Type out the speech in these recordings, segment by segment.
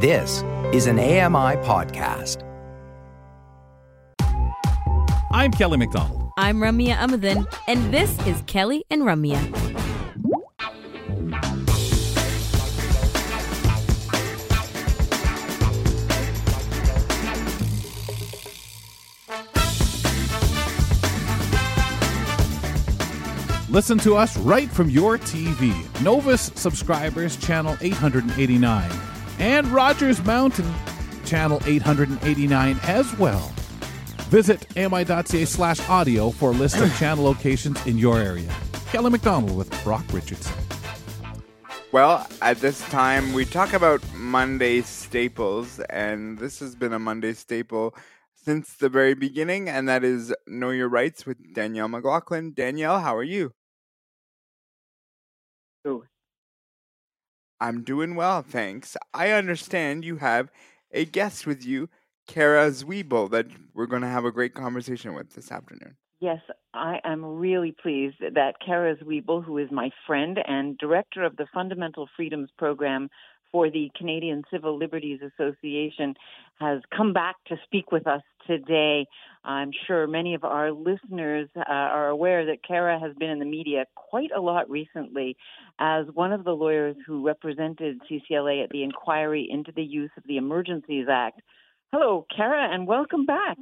This is an AMI podcast. I'm Kelly McDonald. I'm Ramya Amadin, and this is Kelly and Ramya. Listen to us right from your TV. Novus subscribers, channel 889, and Rogers Mountain, channel 889 as well. Visit ami.ca slash audio for a list of channel locations in your area. Kelly McDonald with Brock Richardson. Well, at this time, we talk about Monday staples, and this has been a Monday staple since the very beginning, and that is Know Your Rights with Danielle McLaughlin. Danielle, how are you? Ooh. I'm doing well, thanks. I understand you have a guest with you, Cara Zwibel, that we're going to have a great conversation with this afternoon. Yes, I am really pleased that Cara Zwibel, who is my friend and director of the Fundamental Freedoms Program for the Canadian Civil Liberties Association, has come back to speak with us today. I'm sure many of our listeners uh, are aware that Cara has been in the media quite a lot recently as one of the lawyers who represented CCLA at the inquiry into the use of the Emergencies Act. Hello, Cara, and welcome back.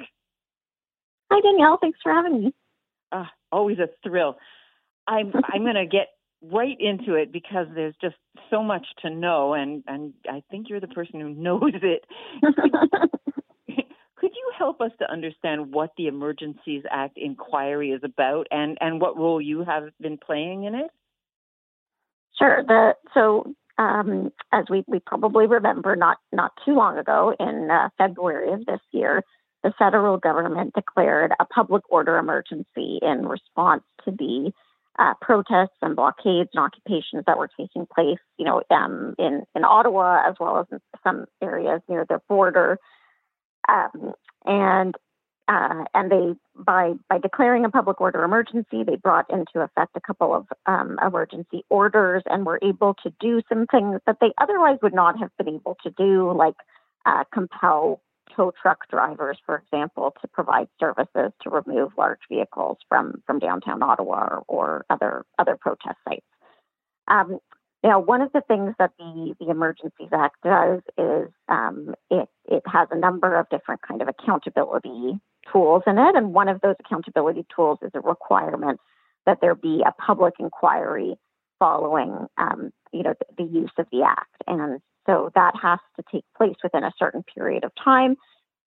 Hi, Danielle. Thanks for having me. Uh, always a thrill. I'm I'm going to get right into it because there's just so much to know, and and I think you're the person who knows it. Could you help us to understand what the Emergencies Act inquiry is about, and and what role you have been playing in it? Sure. The so um, as we, we probably remember, not not too long ago, in uh, February of this year, the federal government declared a public order emergency in response to the uh, protests and blockades and occupations that were taking place, you know, um, in in Ottawa as well as in some areas near the border. Um, and uh, and they by by declaring a public order emergency, they brought into effect a couple of um, emergency orders and were able to do some things that they otherwise would not have been able to do, like uh, compel tow truck drivers, for example, to provide services to remove large vehicles from from downtown Ottawa or, or other other protest sites. Um, now, one of the things that the, the Emergencies Act does is um, it, it has a number of different kind of accountability tools in it. And one of those accountability tools is a requirement that there be a public inquiry following, um, you know, the, the use of the act. And so that has to take place within a certain period of time.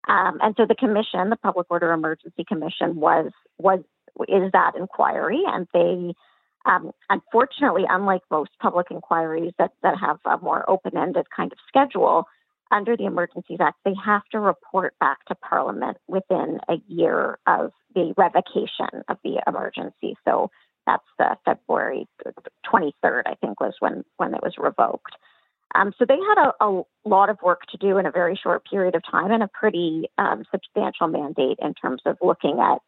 Um, and so the commission, the Public Order Emergency Commission, was was is that inquiry, and they um, unfortunately, unlike most public inquiries that, that have a more open ended kind of schedule, under the Emergencies Act, they have to report back to Parliament within a year of the revocation of the emergency. So that's the February 23rd, I think, was when, when it was revoked. Um, so they had a, a, lot of work to do in a very short period of time and a pretty um, substantial mandate in terms of looking at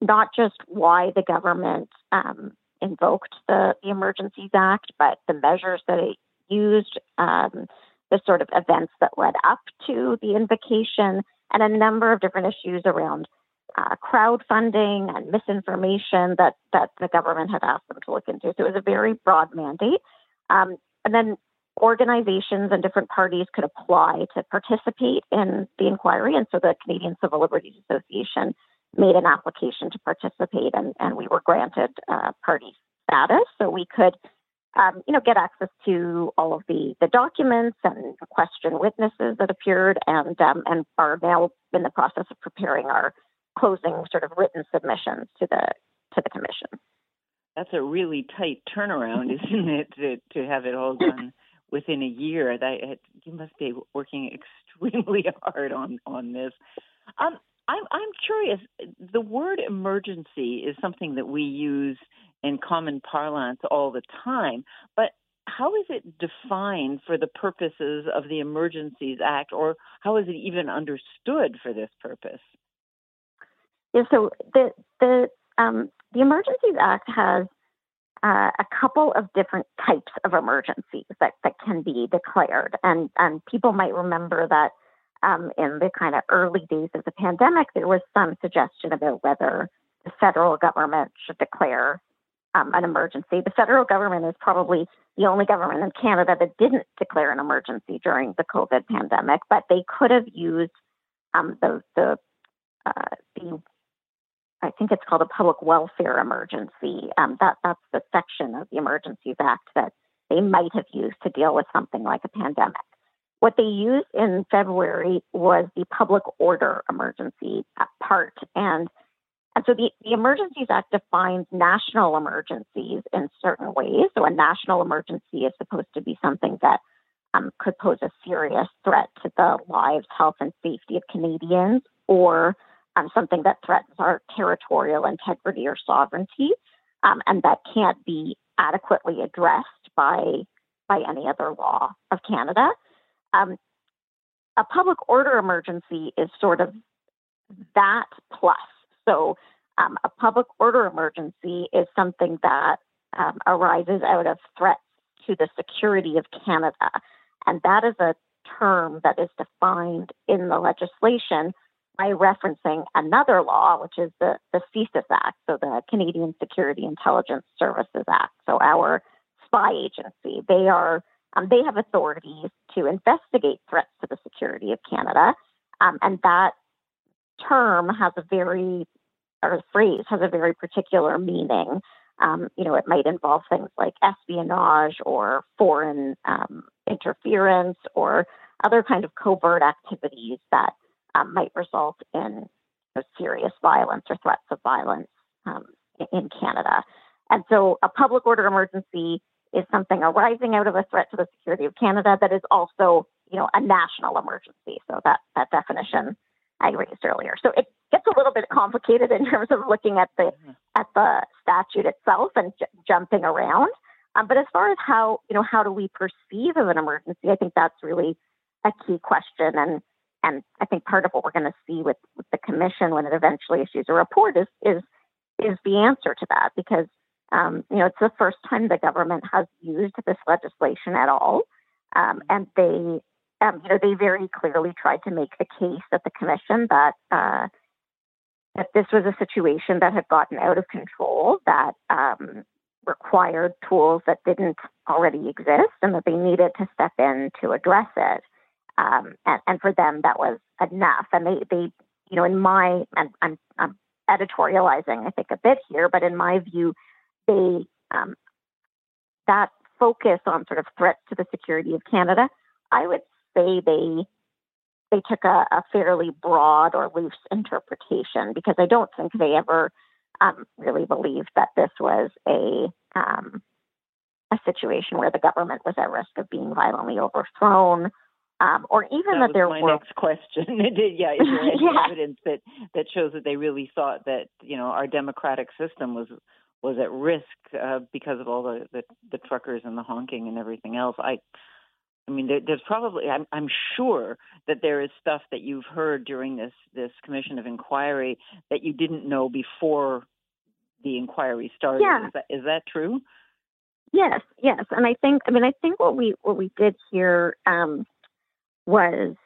not just why the government um, invoked the, the Emergencies Act, but the measures that it used, um, the sort of events that led up to the invocation, and a number of different issues around uh, crowdfunding and misinformation that, that the government had asked them to look into. So it was a very broad mandate. Um, and then organizations and different parties could apply to participate in the inquiry. And so the Canadian Civil Liberties Association made an application to participate, and, and we were granted uh, party status, so we could, um, you know, get access to all of the the documents and question witnesses that appeared, and um, and are now in the process of preparing our closing sort of written submissions to the to the commission. That's a really tight turnaround, isn't it, to, to have it all done within a year? That you must be working extremely hard on on this. Um, I'm, I'm curious. The word emergency is something that we use in common parlance all the time, but how is it defined for the purposes of the Emergencies Act, or how is it even understood for this purpose? Yeah, so the the um, the Emergencies Act has uh, a couple of different types of emergencies that, that can be declared. And, and people might remember that um, in the kind of early days of the pandemic, there was some suggestion about whether the federal government should declare um, an emergency. The federal government is probably the only government in Canada that didn't declare an emergency during the COVID pandemic, but they could have used um, the the uh, the I think it's called a public welfare emergency. Um, that that's the section of the Emergencies Act that they might have used to deal with something like a pandemic. What they used in February was the public order emergency part, and and so the, the Emergencies Act defines national emergencies in certain ways. So a national emergency is supposed to be something that um, could pose a serious threat to the lives, health, and safety of Canadians, or um, something that threatens our territorial integrity or sovereignty, um, and that can't be adequately addressed by by any other law of Canada. Um, a public order emergency is sort of that plus. So, um, a public order emergency is something that um, arises out of threats to the security of Canada. And that is a term that is defined in the legislation by referencing another law, which is the, the CSIS Act, so the Canadian Security Intelligence Services Act. So our spy agency, they are um, they have authorities to investigate threats to the security of Canada, um, and that term has a very or phrase has a very particular meaning. Um, you know, it might involve things like espionage or foreign um, interference or other kind of covert activities that um, might result in you know, serious violence or threats of violence um, in Canada. And so a public order emergency is something arising out of a threat to the security of Canada that is also, you know, a national emergency. So that, that definition I raised earlier. So it gets a little bit complicated in terms of looking at the mm-hmm. at the statute itself and j- jumping around. Um, but as far as how you know how do we perceive of an emergency, I think that's really a key question. And and I think part of what we're going to see with, with the commission when it eventually issues a report is is is the answer to that because um, you know it's the first time the government has used this legislation at all, um, and they um, you know they very clearly tried to make the case at the commission that uh, that this was a situation that had gotten out of control that um, required tools that didn't already exist and that they needed to step in to address it. Um, and, and, for them, that was enough. And they, they you know, in my, and I'm, I'm editorializing, I think, a bit here, but in my view, they, um, that focus on sort of threats to the security of Canada, I would say they they took a, a fairly broad or loose interpretation because I don't think they ever um, really believed that this was a um, a situation where the government was at risk of being violently overthrown um, or even that, that there my were next question. yeah, is there any yeah. evidence that that shows that they really thought that you know our democratic system was was at risk uh, because of all the, the the truckers and the honking and everything else? I I mean, there, there's probably I'm, I'm sure that there is stuff that you've heard during this this commission of inquiry that you didn't know before the inquiry started. Yeah. Is that is that true? Yes, yes, and I think I mean I think what we what we did here um, was,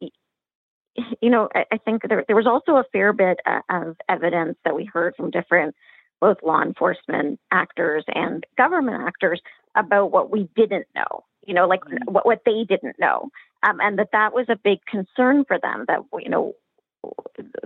you know, I, I think there, there was also a fair bit uh, of evidence that we heard from different both law enforcement actors and government actors about what we didn't know you know like mm-hmm. what, what they didn't know um, and that that was a big concern for them that you know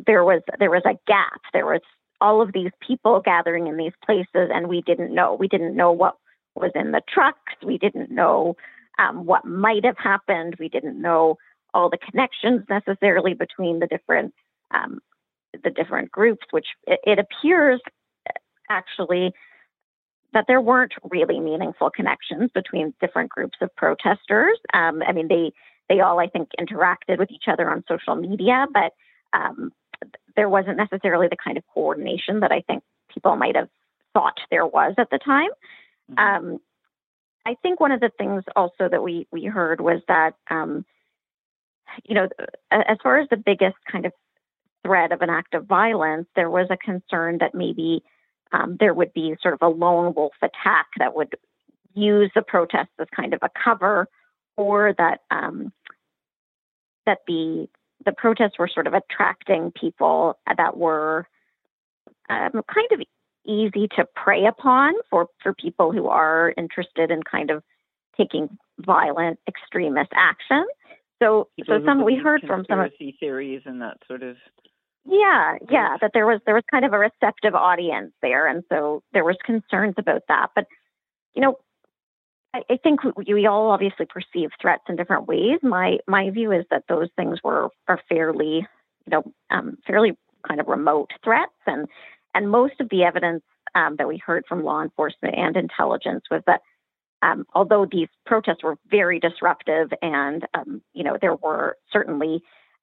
there was there was a gap there was all of these people gathering in these places and we didn't know we didn't know what was in the trucks we didn't know um, what might have happened. We didn't know all the connections necessarily between the different um, the different groups, which it, it appears actually that there weren't really meaningful connections between different groups of protesters. Um, I mean, they they all I think interacted with each other on social media, but um, there wasn't necessarily the kind of coordination that I think people might have thought there was at the time. Mm-hmm. Um, I think one of the things also that we we heard was that um, you know as far as the biggest kind of threat of an act of violence, there was a concern that maybe um, there would be sort of a lone wolf attack that would use the protests as kind of a cover, or that um, that the the protests were sort of attracting people that were um, kind of easy to prey upon for for people who are interested in kind of taking violent extremist action. So, People so some we heard from some conspiracy theories and that sort of. yeah, yeah, that there was there was kind of a receptive audience there, and so there was concerns about that. But you know, I, I think we, we all obviously perceive threats in different ways. My my view is that those things were are fairly, you know, um, fairly kind of remote threats, and and most of the evidence um, that we heard from law enforcement and intelligence was that um, although these protests were very disruptive and um, you know there were certainly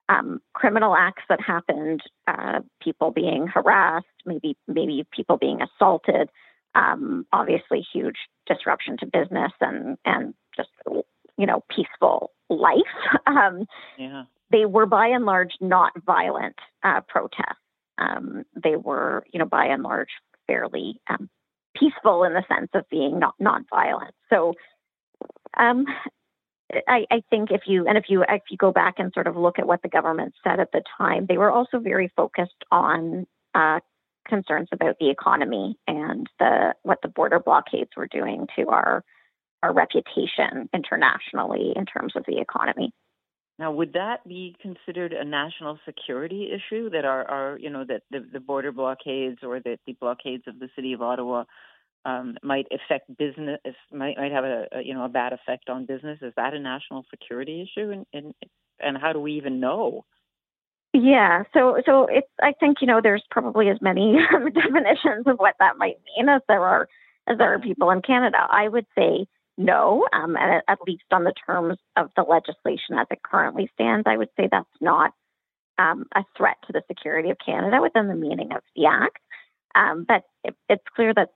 um, criminal acts that happened, uh, people being harassed, maybe maybe people being assaulted, um, obviously huge disruption to business and and just you know peaceful life. Um, Yeah. they were by and large not violent uh, protests. Um, they were, you know, by and large fairly um, peaceful in the sense of being not non-violent. So, um, I, I think if you and if you if you go back and sort of look at what the government said at the time, they were also very focused on uh, concerns about the economy and the what the border blockades were doing to our our reputation internationally in terms of the economy. Now, would that be considered a national security issue that our, our you know, that the, the border blockades or that the blockades of the city of Ottawa um, might affect business, might might have a, a you know a bad effect on business? Is that a national security issue? And and, and how do we even know? Yeah, so so it's I think you know there's probably as many definitions of what that might mean as there are as there are people in Canada. I would say no, um, and at least on the terms of the legislation as it currently stands, I would say that's not um, a threat to the security of Canada within the meaning of the Act. Um, but it, it's clear that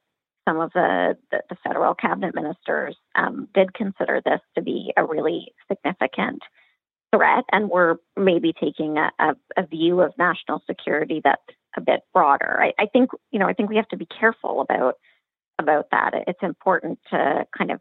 some of the, the, the federal cabinet ministers um, did consider this to be a really significant threat and were maybe taking a, a, a view of national security that's a bit broader. I, I think you know I think we have to be careful about about that. It's important to kind of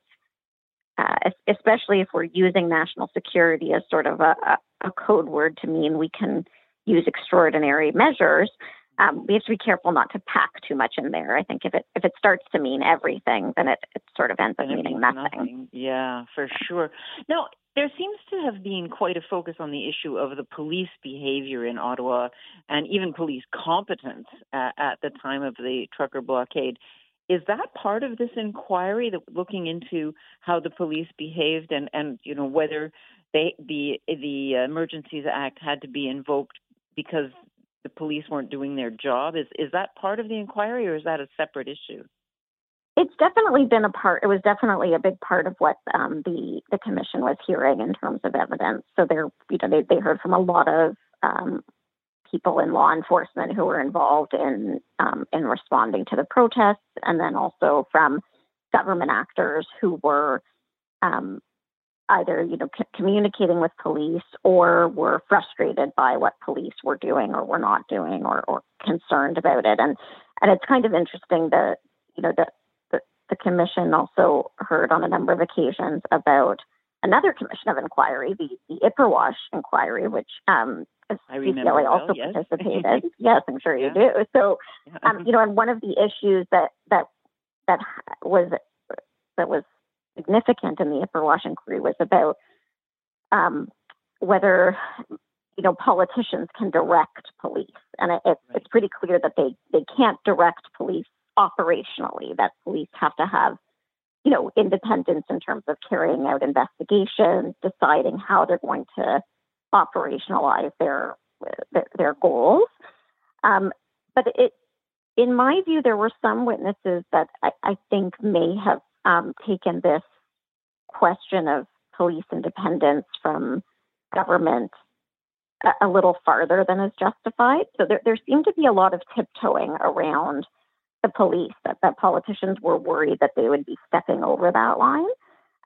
especially if we're using national security as sort of a, a, code word to mean we can use extraordinary measures. Um, we have to be careful not to pack too much in there. I think if it if it starts to mean everything, then it, it sort of ends up meaning nothing. nothing. Yeah, for sure. Now, there seems to have been quite a focus on the issue of the police behavior in Ottawa and even police competence at, at the time of the trucker blockade. Is that part of this inquiry that looking into how the police behaved and, and you know whether they the the Emergencies Act had to be invoked because the police weren't doing their job? Is is that part of the inquiry or is that a separate issue? It's definitely been a part. It was definitely a big part of what um, the the commission was hearing in terms of evidence. So they're you know they they heard from a lot of um, people in law enforcement who were involved in um, in responding to the protests, and then also from government actors who were um, either you know c- communicating with police or were frustrated by what police were doing or were not doing or, or concerned about it. And and it's kind of interesting that you know that the, the commission also heard on a number of occasions about another commission of inquiry, the, the Ipperwash inquiry, which um, I remember CCLA well, also yes. participated. yes, I'm sure you do. So, um, you know, and one of the issues that that that was that was significant in the Ipperwash inquiry was about um, whether you know politicians can direct police, and it, it, it's pretty clear that they they can't direct police operationally. That police have to have you know independence in terms of carrying out investigations, deciding how they're going to operationalize their their, goals. Um, but it, in my view, there were some witnesses that I, I think may have um, taken this question of police independence from government a, a little farther than is justified. So there, there seemed to be a lot of tiptoeing around the police, that, that politicians were worried that they would be stepping over that line.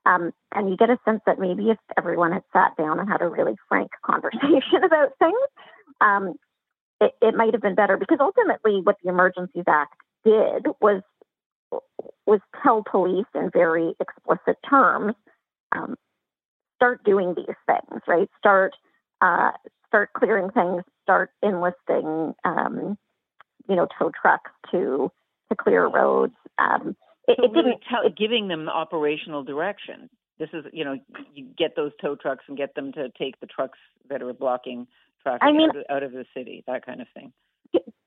Um, and you get a sense that maybe if everyone had sat down and had a really frank conversation about things, um, it, it might have been better because ultimately what the Emergencies Act did was was tell police in very explicit terms, um, start doing these things, right? Start uh, start clearing things, start enlisting, um, you know, tow trucks to to clear roads. It, so it really didn't tell, giving them operational direction. This is, you know, you get those tow trucks and get them to take the trucks that are blocking traffic I mean, out, of, out of the city, that kind of thing.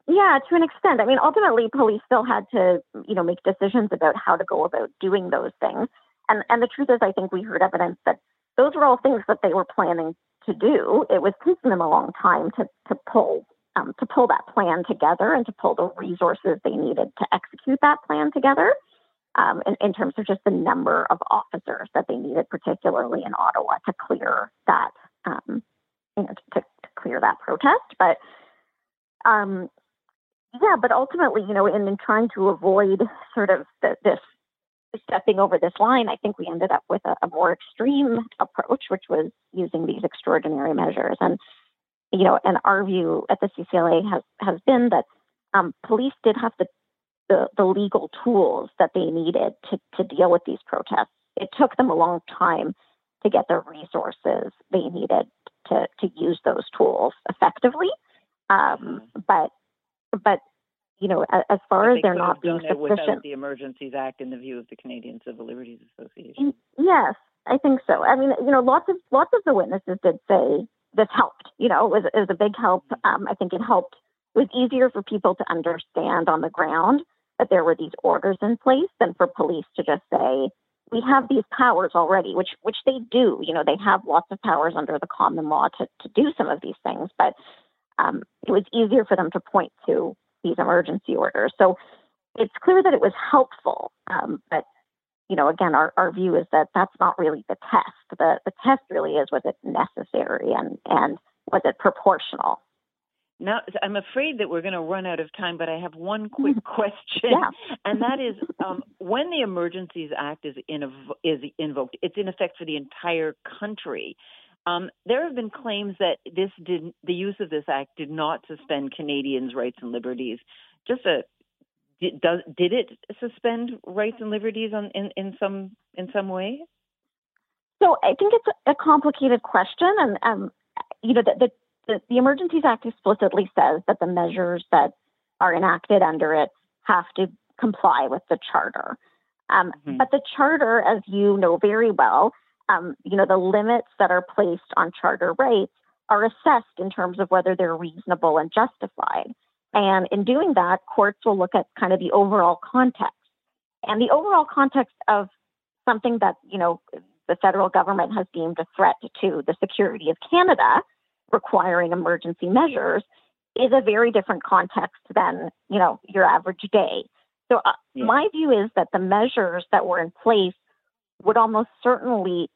Yeah, to an extent. I mean, ultimately, police still had to, you know, make decisions about how to go about doing those things. And and the truth is, I think we heard evidence that those were all things that they were planning to do. It was taking them a long time to to pull um, to pull that plan together and to pull the resources they needed to execute that plan together. Um, in, in, terms of just the number of officers that they needed, particularly in Ottawa, to clear that, um, you know, to, to, clear that protest. But um, yeah, but ultimately, you know, in, in trying to avoid sort of the, this stepping over this line, I think we ended up with a, a, more extreme approach, which was using these extraordinary measures. And you know, and our view at the CCLA has has been that um, police did have the, the, the legal tools that they needed to to deal with these protests. It took them a long time to get the resources they needed to to use those tools effectively. Um, mm-hmm. but but you know, as far as they're not being sufficient. Without the Emergencies Act, in the view of the Canadian Civil Liberties Association. Yes, I think so. I mean, you know, lots of lots of the witnesses did say this helped. You know, it was it was a big help. Um, I think it helped. It was easier for people to understand on the ground that there were these orders in place than for police to just say we have these powers already, which which they do. You know, they have lots of powers under the common law to to do some of these things, but um, it was easier for them to point to these emergency orders. So it's clear that it was helpful, um, but you know, again, our, our view is that that's not really the test. The, the test really is was it necessary and, and was it proportional? Now, I'm afraid that we're going to run out of time, but I have one quick question, yeah. and that is um, when the Emergencies Act is, in, is invoked, it's in effect for the entire country. Um, there have been claims that this did the use of this act did not suspend Canadians' rights and liberties. Just a did, does, did it suspend rights and liberties on, in, in some in some way? So I think it's a complicated question, and um, you know the, the the Emergencies Act explicitly says that the measures that are enacted under it have to comply with the charter. Um, mm-hmm. But the charter, as you know very well, um, you know the limits that are placed on charter rights are assessed in terms of whether they're reasonable and justified. And in doing that, courts will look at kind of the overall context. And the overall context of something that, you know, the federal government has deemed a threat to the security of Canada, requiring emergency measures, is a very different context than, you know, your average day. So uh, yeah. my view is that the measures that were in place would almost certainly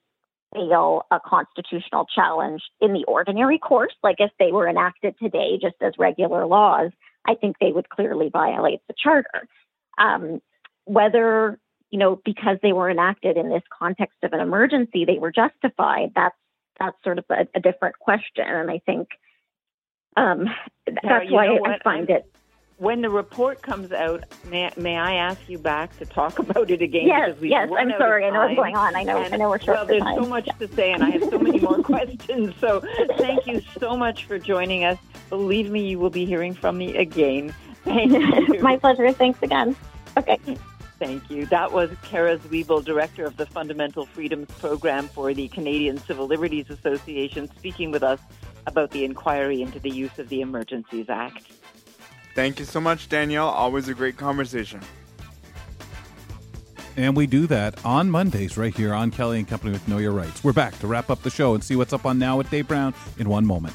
fail a constitutional challenge in the ordinary course, like if they were enacted today just as regular laws, I think they would clearly violate the charter. Um, whether, you know, because they were enacted in this context of an emergency, they were justified, that's that's sort of a, a different question. And I think um, that's why I, I find it when the report comes out, may, may I ask you back to talk about it again? Yes, yes. I'm sorry. I know what's going on. I know. And, I know we're short Well, there's time. so much to say, and I have so many more questions. So, thank you so much for joining us. Believe me, you will be hearing from me again. Thank you. My pleasure. Thanks again. Okay. Thank you. That was Cara Zwibel, Director of the Fundamental Freedoms Program for the Canadian Civil Liberties Association, speaking with us about the inquiry into the use of the Emergencies Act. Thank you so much, Danielle. Always a great conversation. And we do that on Mondays right here on Kelly and Company with Know Your Rights. We're back to wrap up the show and see what's up on now with Dave Brown in one moment.